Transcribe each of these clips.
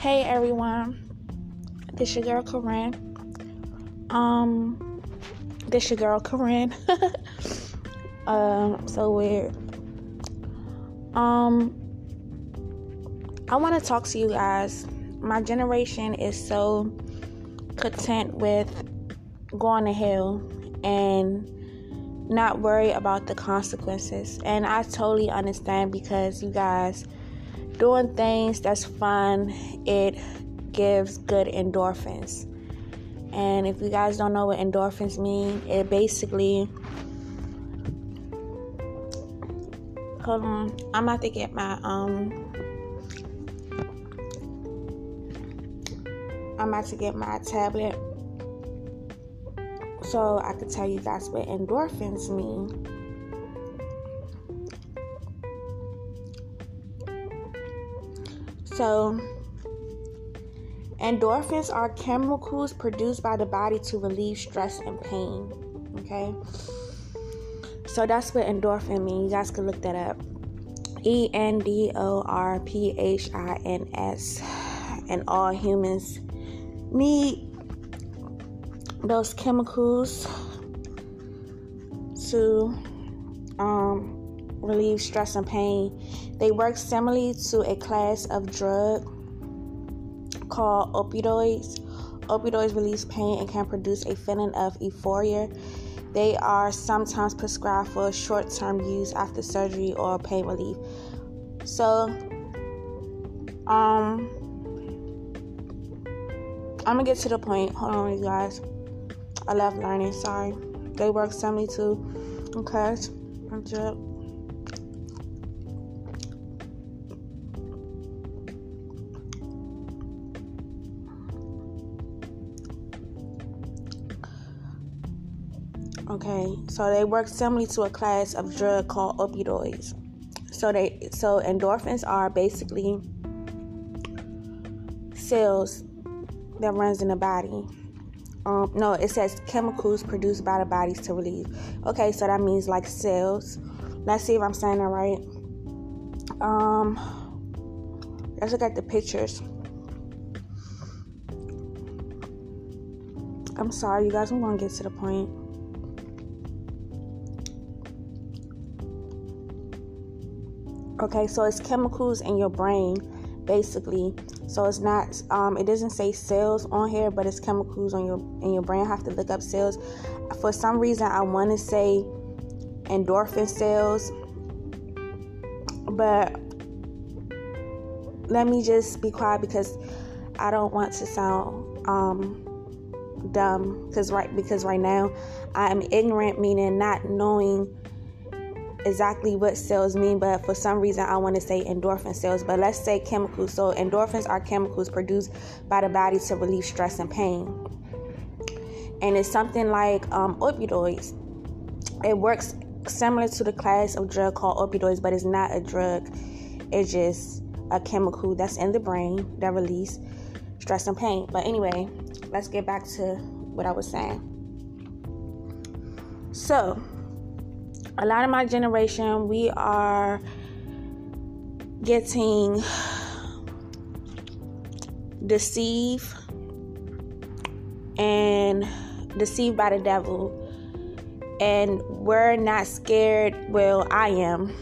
Hey everyone, this your girl Corinne. Um, this your girl Corinne. um, so weird. Um, I want to talk to you guys. My generation is so content with going to hell and not worry about the consequences. And I totally understand because you guys doing things that's fun, it gives good endorphins. And if you guys don't know what endorphins mean, it basically hold on, I'm about to get my um I'm about to get my tablet so I could tell you guys what endorphins mean. So, endorphins are chemicals produced by the body to relieve stress and pain. Okay, so that's what endorphin means. You guys can look that up. E N D O R P H I N S. And all humans need those chemicals to um, relieve stress and pain. They work similarly to a class of drug called opioids. Opioids release pain and can produce a feeling of euphoria. They are sometimes prescribed for short term use after surgery or pain relief. So, um, I'm gonna get to the point. Hold on, you guys. I love learning. Sorry. They work similarly to okay. I'm just Okay, so they work similarly to a class of drug called opioids. So they so endorphins are basically cells that runs in the body. Um, no, it says chemicals produced by the bodies to relieve. Okay, so that means like cells. Let's see if I'm saying that right. Um, let's look at the pictures. I'm sorry, you guys. I'm gonna get to the point. Okay, so it's chemicals in your brain, basically. So it's not, um, it doesn't say cells on here, but it's chemicals on your in your brain. I have to look up cells. For some reason, I want to say endorphin cells, but let me just be quiet because I don't want to sound um, dumb. Because right, because right now I am ignorant, meaning not knowing exactly what cells mean, but for some reason I want to say endorphin cells. But let's say chemicals. So endorphins are chemicals produced by the body to relieve stress and pain. And it's something like um, opioids. It works similar to the class of drug called opioids, but it's not a drug. It's just a chemical that's in the brain that release stress and pain. But anyway, let's get back to what I was saying. So, a lot of my generation, we are getting deceived and deceived by the devil. And we're not scared. Well, I am.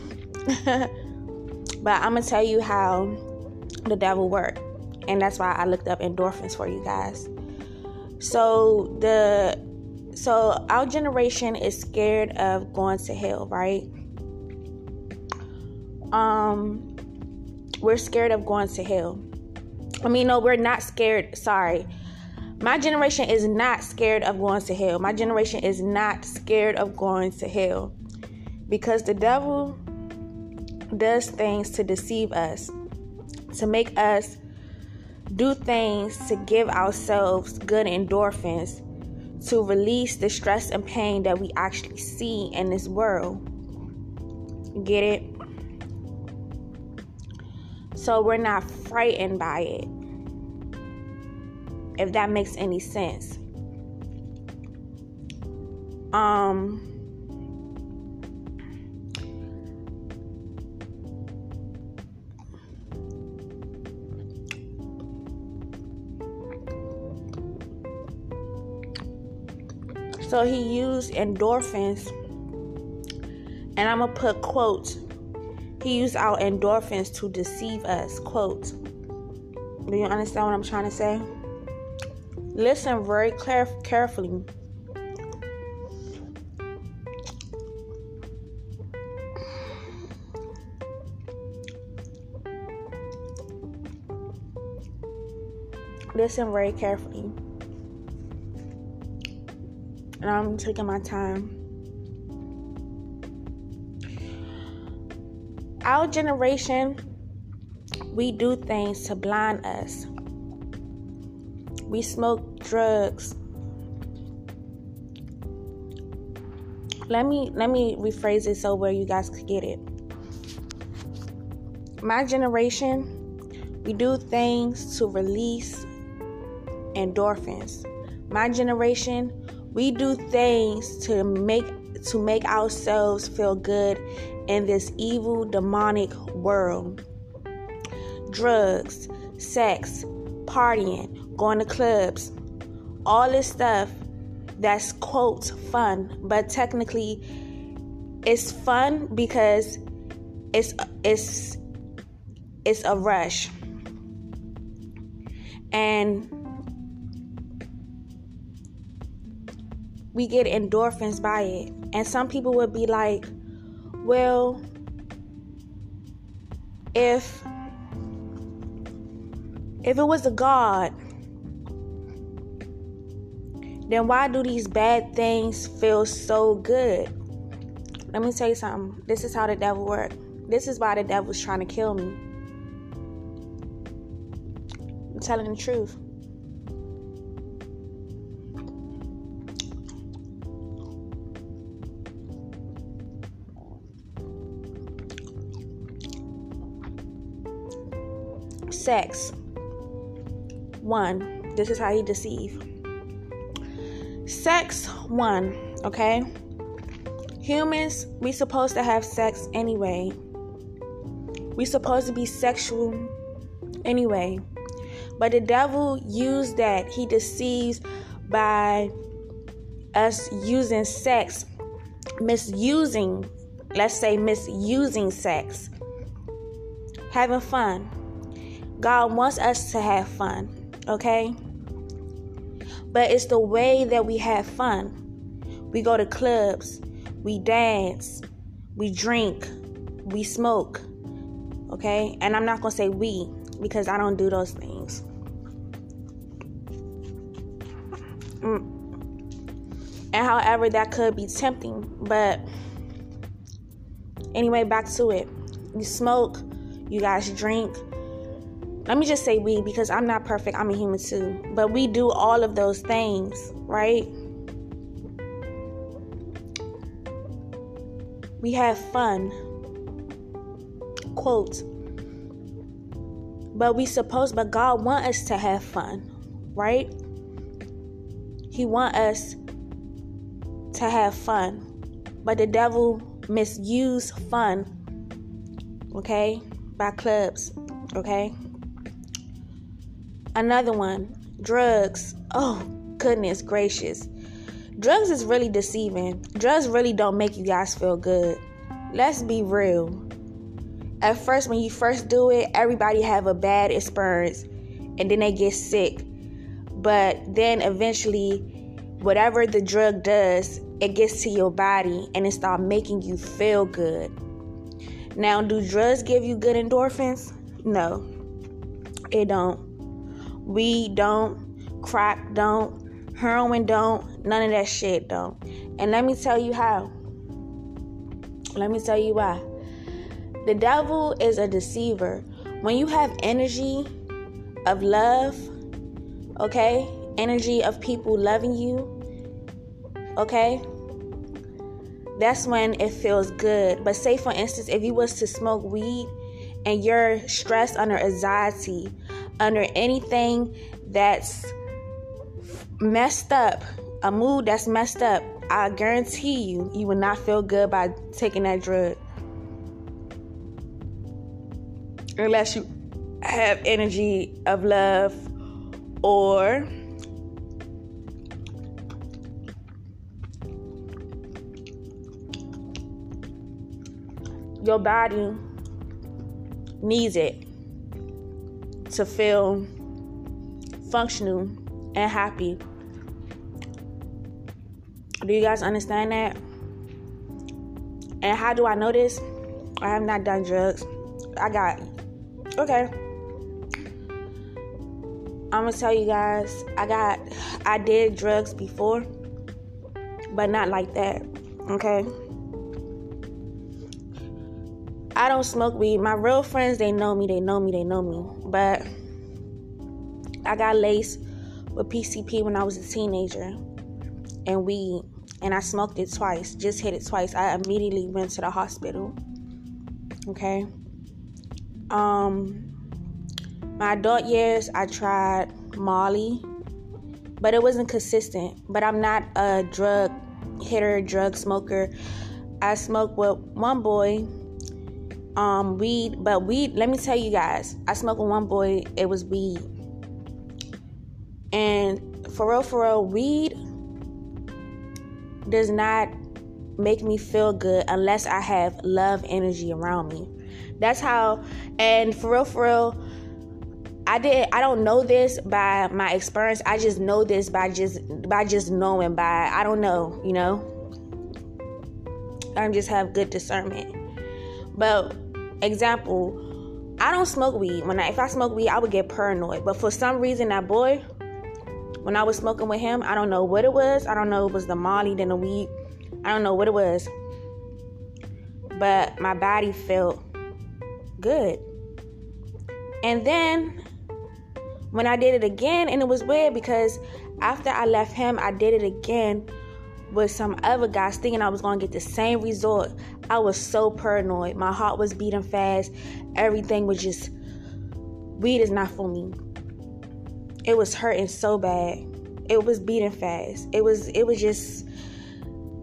but I'm going to tell you how the devil works. And that's why I looked up endorphins for you guys. So the so our generation is scared of going to hell, right? Um we're scared of going to hell. I mean, no, we're not scared. Sorry. My generation is not scared of going to hell. My generation is not scared of going to hell because the devil does things to deceive us, to make us do things to give ourselves good endorphins to release the stress and pain that we actually see in this world. Get it? So we're not frightened by it. If that makes any sense. Um So he used endorphins, and I'm gonna put quotes. He used our endorphins to deceive us. Quote. Do you understand what I'm trying to say? Listen very caref- carefully. Listen very carefully. And I'm taking my time. Our generation, we do things to blind us. We smoke drugs. Let me let me rephrase it so where you guys could get it. My generation, we do things to release endorphins. My generation, we do things to make to make ourselves feel good in this evil demonic world. Drugs, sex, partying, going to clubs, all this stuff that's quote fun, but technically it's fun because it's it's it's a rush. And we get endorphins by it. And some people would be like, well, if if it was a God, then why do these bad things feel so good? Let me tell you something. This is how the devil works. This is why the devil's trying to kill me. I'm telling the truth. Sex. One, this is how he deceive. Sex, one, okay? Humans, we supposed to have sex anyway. We supposed to be sexual anyway. But the devil used that. He deceives by us using sex, misusing, let's say misusing sex, having fun. God wants us to have fun, okay? But it's the way that we have fun. We go to clubs, we dance, we drink, we smoke, okay? And I'm not gonna say we because I don't do those things. Mm. And however, that could be tempting, but anyway, back to it. You smoke, you guys drink, let me just say we because I'm not perfect, I'm a human too. But we do all of those things, right? We have fun. Quote. But we suppose but God want us to have fun, right? He want us to have fun. But the devil misuse fun, okay, by clubs, okay? Another one, drugs. Oh, goodness gracious. Drugs is really deceiving. Drugs really don't make you guys feel good. Let's be real. At first, when you first do it, everybody have a bad experience and then they get sick. But then eventually, whatever the drug does, it gets to your body and it start making you feel good. Now, do drugs give you good endorphins? No, it don't. Weed don't, crack don't, heroin don't, none of that shit don't. And let me tell you how. Let me tell you why. The devil is a deceiver. When you have energy of love, okay? Energy of people loving you, okay? That's when it feels good. But say for instance, if you was to smoke weed and you're stressed under anxiety, under anything that's messed up, a mood that's messed up, I guarantee you, you will not feel good by taking that drug. Unless you have energy of love or your body needs it to feel functional and happy. Do you guys understand that? And how do I know this? I have not done drugs. I got okay. I'm gonna tell you guys, I got I did drugs before, but not like that. Okay. I don't smoke weed. My real friends, they know me, they know me, they know me. But I got laced with PCP when I was a teenager and we And I smoked it twice, just hit it twice. I immediately went to the hospital. Okay. Um my adult years I tried Molly, but it wasn't consistent. But I'm not a drug hitter, drug smoker. I smoked with one boy um weed, but weed, let me tell you guys, I smoked with one boy, it was weed. And for real, for real, weed does not make me feel good unless I have love energy around me. That's how, and for real, for real, I did. I don't know this by my experience. I just know this by just by just knowing. By I don't know, you know. I just have good discernment. But example, I don't smoke weed. When I, if I smoke weed, I would get paranoid. But for some reason, that boy, when I was smoking with him, I don't know what it was. I don't know it was the Molly, then the weed. I don't know what it was. But my body felt good. And then when I did it again, and it was weird because after I left him, I did it again with some other guys thinking I was gonna get the same result. I was so paranoid. My heart was beating fast. Everything was just weed is not for me. It was hurting so bad. It was beating fast. It was it was just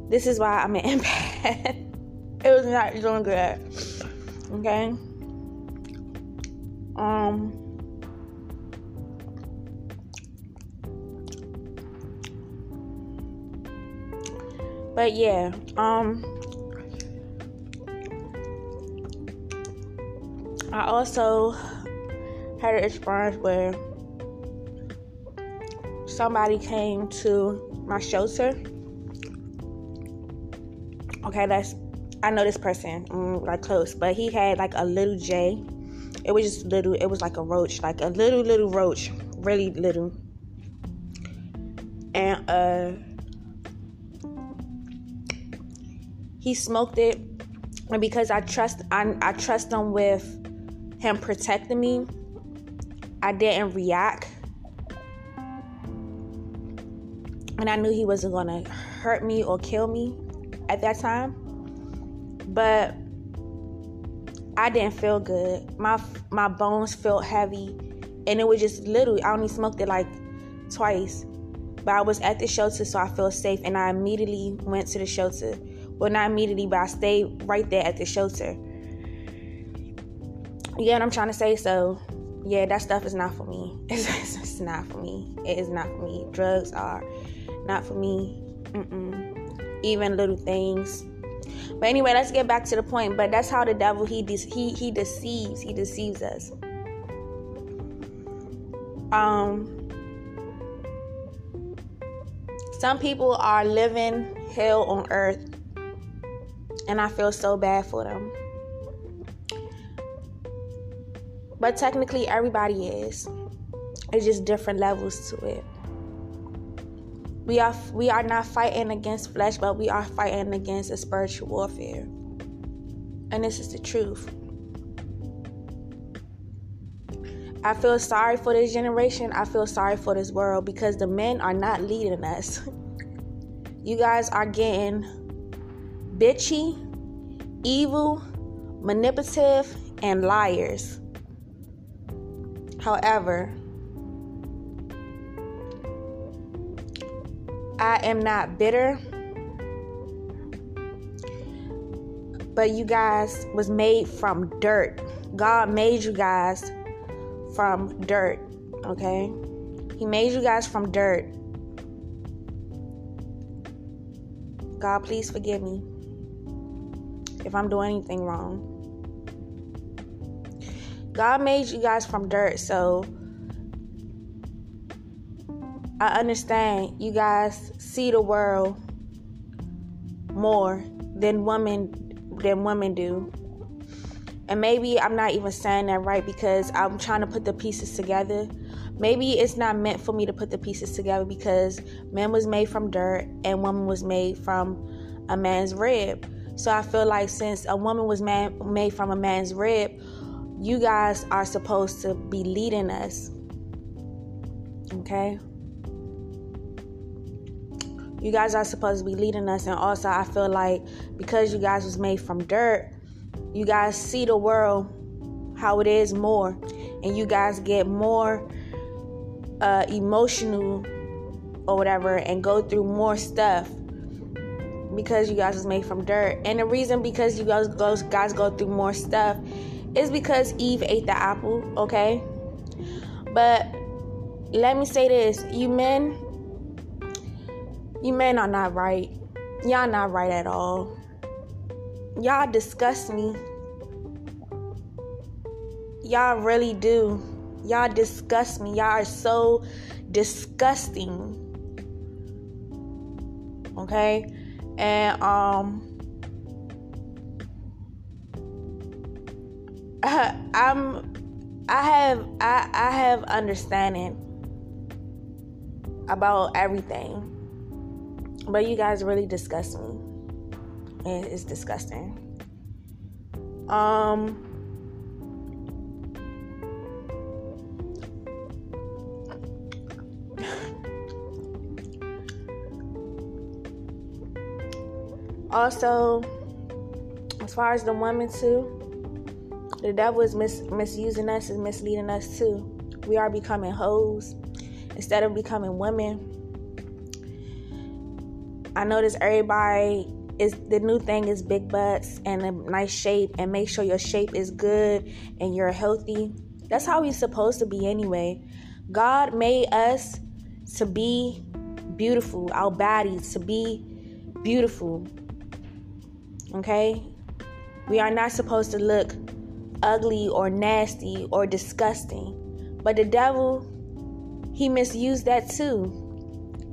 this is why I'm an empath. it was not doing good. Okay. Um But yeah, um I also had an experience where somebody came to my shelter. Okay, that's I know this person, mm, like close, but he had like a little J. It was just little. It was like a roach, like a little little roach, really little. And uh he smoked it and because I trust I, I trust him with him protecting me, I didn't react. And I knew he wasn't gonna hurt me or kill me at that time. But I didn't feel good. My my bones felt heavy and it was just literally I only smoked it like twice. But I was at the shelter so I felt safe and I immediately went to the shelter well, not immediately, but I stayed right there at the shelter. You what I'm trying to say? So, yeah, that stuff is not for me. It's, it's not for me. It is not for me. Drugs are not for me. Mm-mm. Even little things. But anyway, let's get back to the point. But that's how the devil he de- he he deceives. He deceives us. Um. Some people are living hell on earth and I feel so bad for them. But technically, everybody is. It's just different levels to it. We are we are not fighting against flesh, but we are fighting against a spiritual warfare. And this is the truth. I feel sorry for this generation. I feel sorry for this world because the men are not leading us. You guys are getting bitchy, evil, manipulative, and liars. However, I am not bitter. But you guys was made from dirt. God made you guys from dirt, okay? He made you guys from dirt. God, please forgive me. If I'm doing anything wrong. God made you guys from dirt, so I understand you guys see the world more than women than women do. And maybe I'm not even saying that right because I'm trying to put the pieces together. Maybe it's not meant for me to put the pieces together because man was made from dirt and woman was made from a man's rib. So I feel like since a woman was man, made from a man's rib, you guys are supposed to be leading us. Okay? You guys are supposed to be leading us and also I feel like because you guys was made from dirt, you guys see the world how it is more and you guys get more uh, emotional or whatever and go through more stuff because you guys was made from dirt and the reason because you guys go, guys go through more stuff is because eve ate the apple okay but let me say this you men you men are not right y'all not right at all y'all disgust me. Y'all really do. Y'all disgust me. Y'all are so disgusting. Okay? And um I'm I have I I have understanding about everything. But you guys really disgust me it's disgusting. Um, also, as far as the women too, the devil is mis- misusing us and misleading us too. We are becoming hoes instead of becoming women. I notice everybody is the new thing is big butts and a nice shape and make sure your shape is good and you're healthy. That's how we're supposed to be anyway. God made us to be beautiful, our bodies to be beautiful. Okay? We are not supposed to look ugly or nasty or disgusting. But the devil, he misused that too.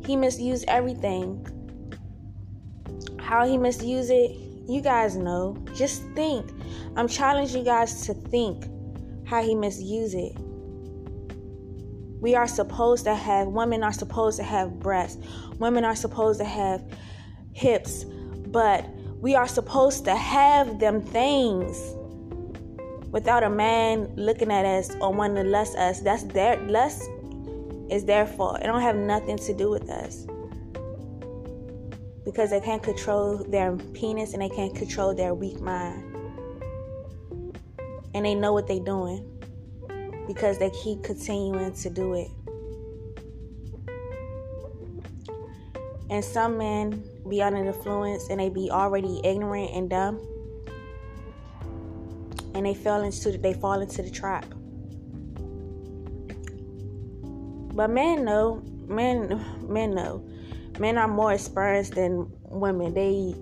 He misused everything how he misused it, you guys know. Just think. I'm challenging you guys to think how he misused it. We are supposed to have, women are supposed to have breasts, women are supposed to have hips, but we are supposed to have them things without a man looking at us or wanting to lust us. That's their lust is their fault. It don't have nothing to do with us because they can't control their penis and they can't control their weak mind. And they know what they're doing because they keep continuing to do it. And some men be under influence and they be already ignorant and dumb. And they fall into they fall into the trap. But men know, men men know men are more experienced than women. They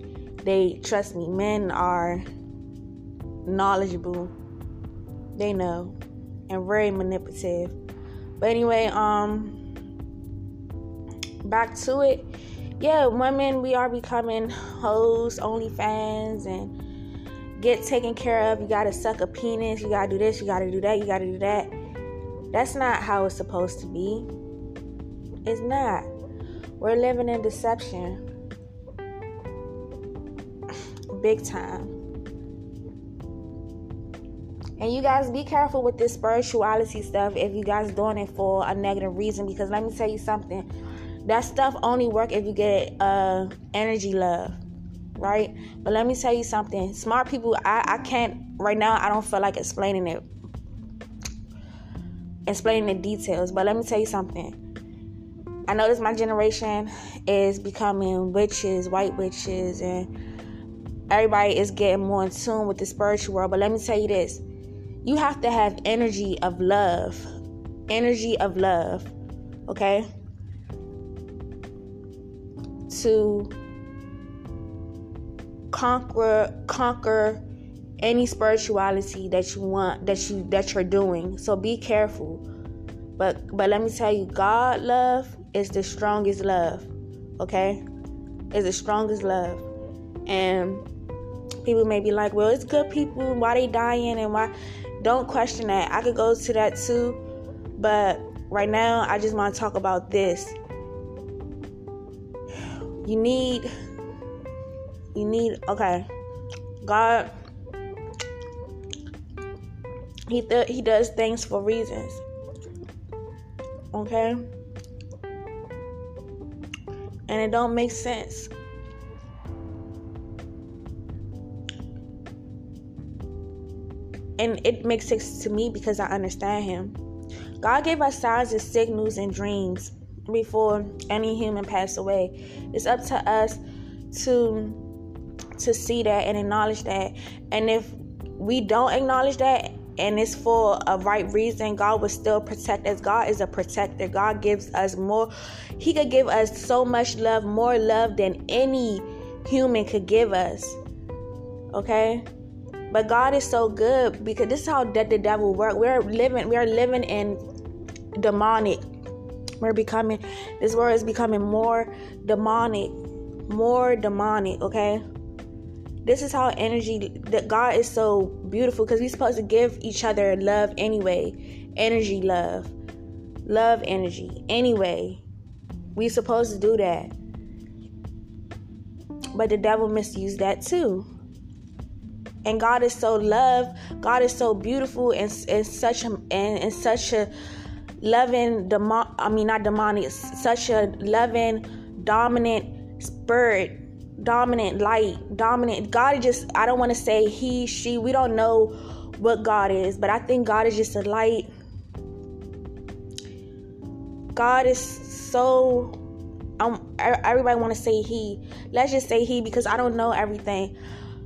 they trust me. Men are knowledgeable. They know and very manipulative. But anyway, um back to it. Yeah, women we are becoming hoes, OnlyFans and get taken care of. You gotta suck a penis, you gotta do this, you gotta do that, you gotta do that. That's not how it's supposed to be. It's not. We're living in deception. Big time. And you guys be careful with this spirituality stuff if you guys doing it for a negative reason because let me tell you something. That stuff only work if you get uh energy love. Right? But let me tell you something. Smart people I, I can't right now I don't feel like explaining it. Explaining the details, but let me tell you something I notice my generation is becoming witches, white witches, and everybody is getting more in tune with the spiritual world. But let me tell you this you have to have energy of love. Energy of love. Okay? To conquer conquer any spirituality that you want that you that you're doing. So be careful. But but let me tell you, God love is the strongest love. Okay? Is the strongest love. And people may be like, well, it's good people, why they dying and why don't question that. I could go to that too. But right now I just want to talk about this. You need you need okay. God he th- he does things for reasons. Okay? And it don't make sense. And it makes sense to me because I understand him. God gave us signs and signals and dreams before any human passed away. It's up to us to to see that and acknowledge that. And if we don't acknowledge that and it's for a right reason, God will still protect us. God is a protector. God gives us more. He could give us so much love, more love than any human could give us. Okay? But God is so good because this is how that the devil works. We're living, we're living in demonic. We're becoming this world is becoming more demonic. More demonic, okay? this is how energy that God is so beautiful because we're supposed to give each other love anyway. Energy, love. Love energy. Anyway. We're supposed to do that. But the devil misused that too. And God is so love. God is so beautiful and, and such a and, and such a loving demon I mean not demonic, such a loving, dominant spirit dominant light, dominant. God just, I don't want to say he, she, we don't know what God is, but I think God is just a light. God is so um everybody want to say he. Let's just say he because I don't know everything.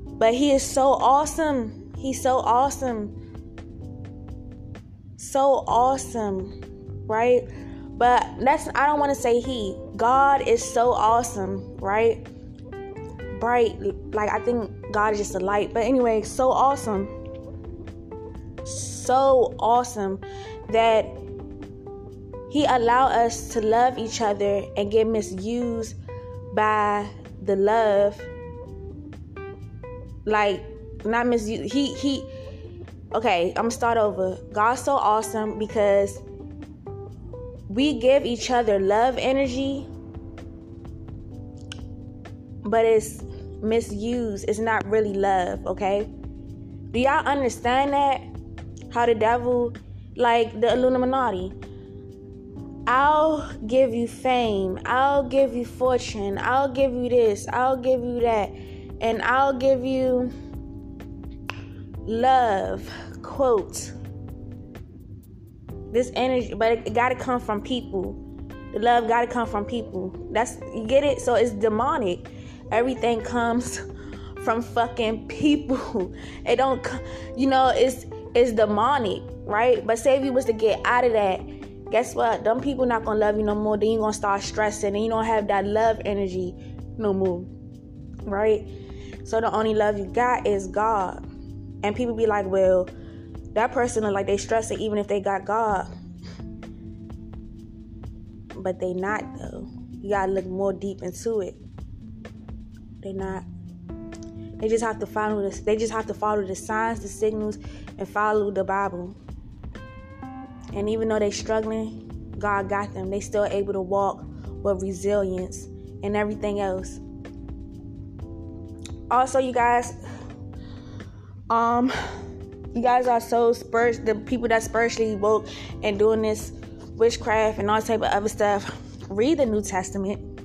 But he is so awesome. He's so awesome. So awesome, right? But that's I don't want to say he. God is so awesome, right? bright. Like I think God is just a light. But anyway, so awesome. So awesome that he allowed us to love each other and get misused by the love. Like not misused. He he okay, I'm gonna start over. God's so awesome because we give each other love energy but it's misused. It's not really love, okay? Do y'all understand that? How the devil, like the Illuminati, I'll give you fame, I'll give you fortune, I'll give you this, I'll give you that, and I'll give you love. Quote. This energy, but it gotta come from people. The love gotta come from people. That's you get it? So it's demonic everything comes from fucking people. It don't, you know, it's it's demonic, right? But say if you was to get out of that, guess what? Them people not gonna love you no more. Then you gonna start stressing, and you don't have that love energy no more, right? So the only love you got is God, and people be like, well, that person look like they stressing even if they got God, but they not though. You gotta look more deep into it. They're not. They just have to follow this. They just have to follow the signs, the signals, and follow the Bible. And even though they're struggling, God got them. They still able to walk with resilience and everything else. Also, you guys, um, you guys are so spurs the people that spiritually woke and doing this witchcraft and all type of other stuff. Read the New Testament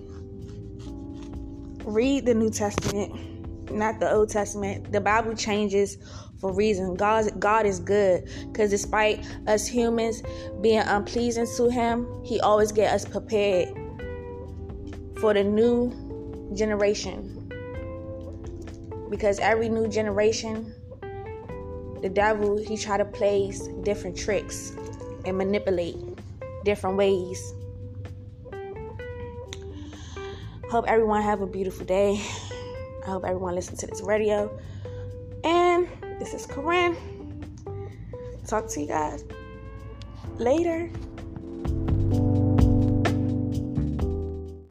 read the New Testament, not the Old Testament. The Bible changes for reason. God, God is good because despite us humans being unpleasing to Him, He always get us prepared for the new generation. Because every new generation, the devil he try to place different tricks and manipulate different ways Hope everyone have a beautiful day. I hope everyone listen to this radio. And this is Corinne. Talk to you guys later.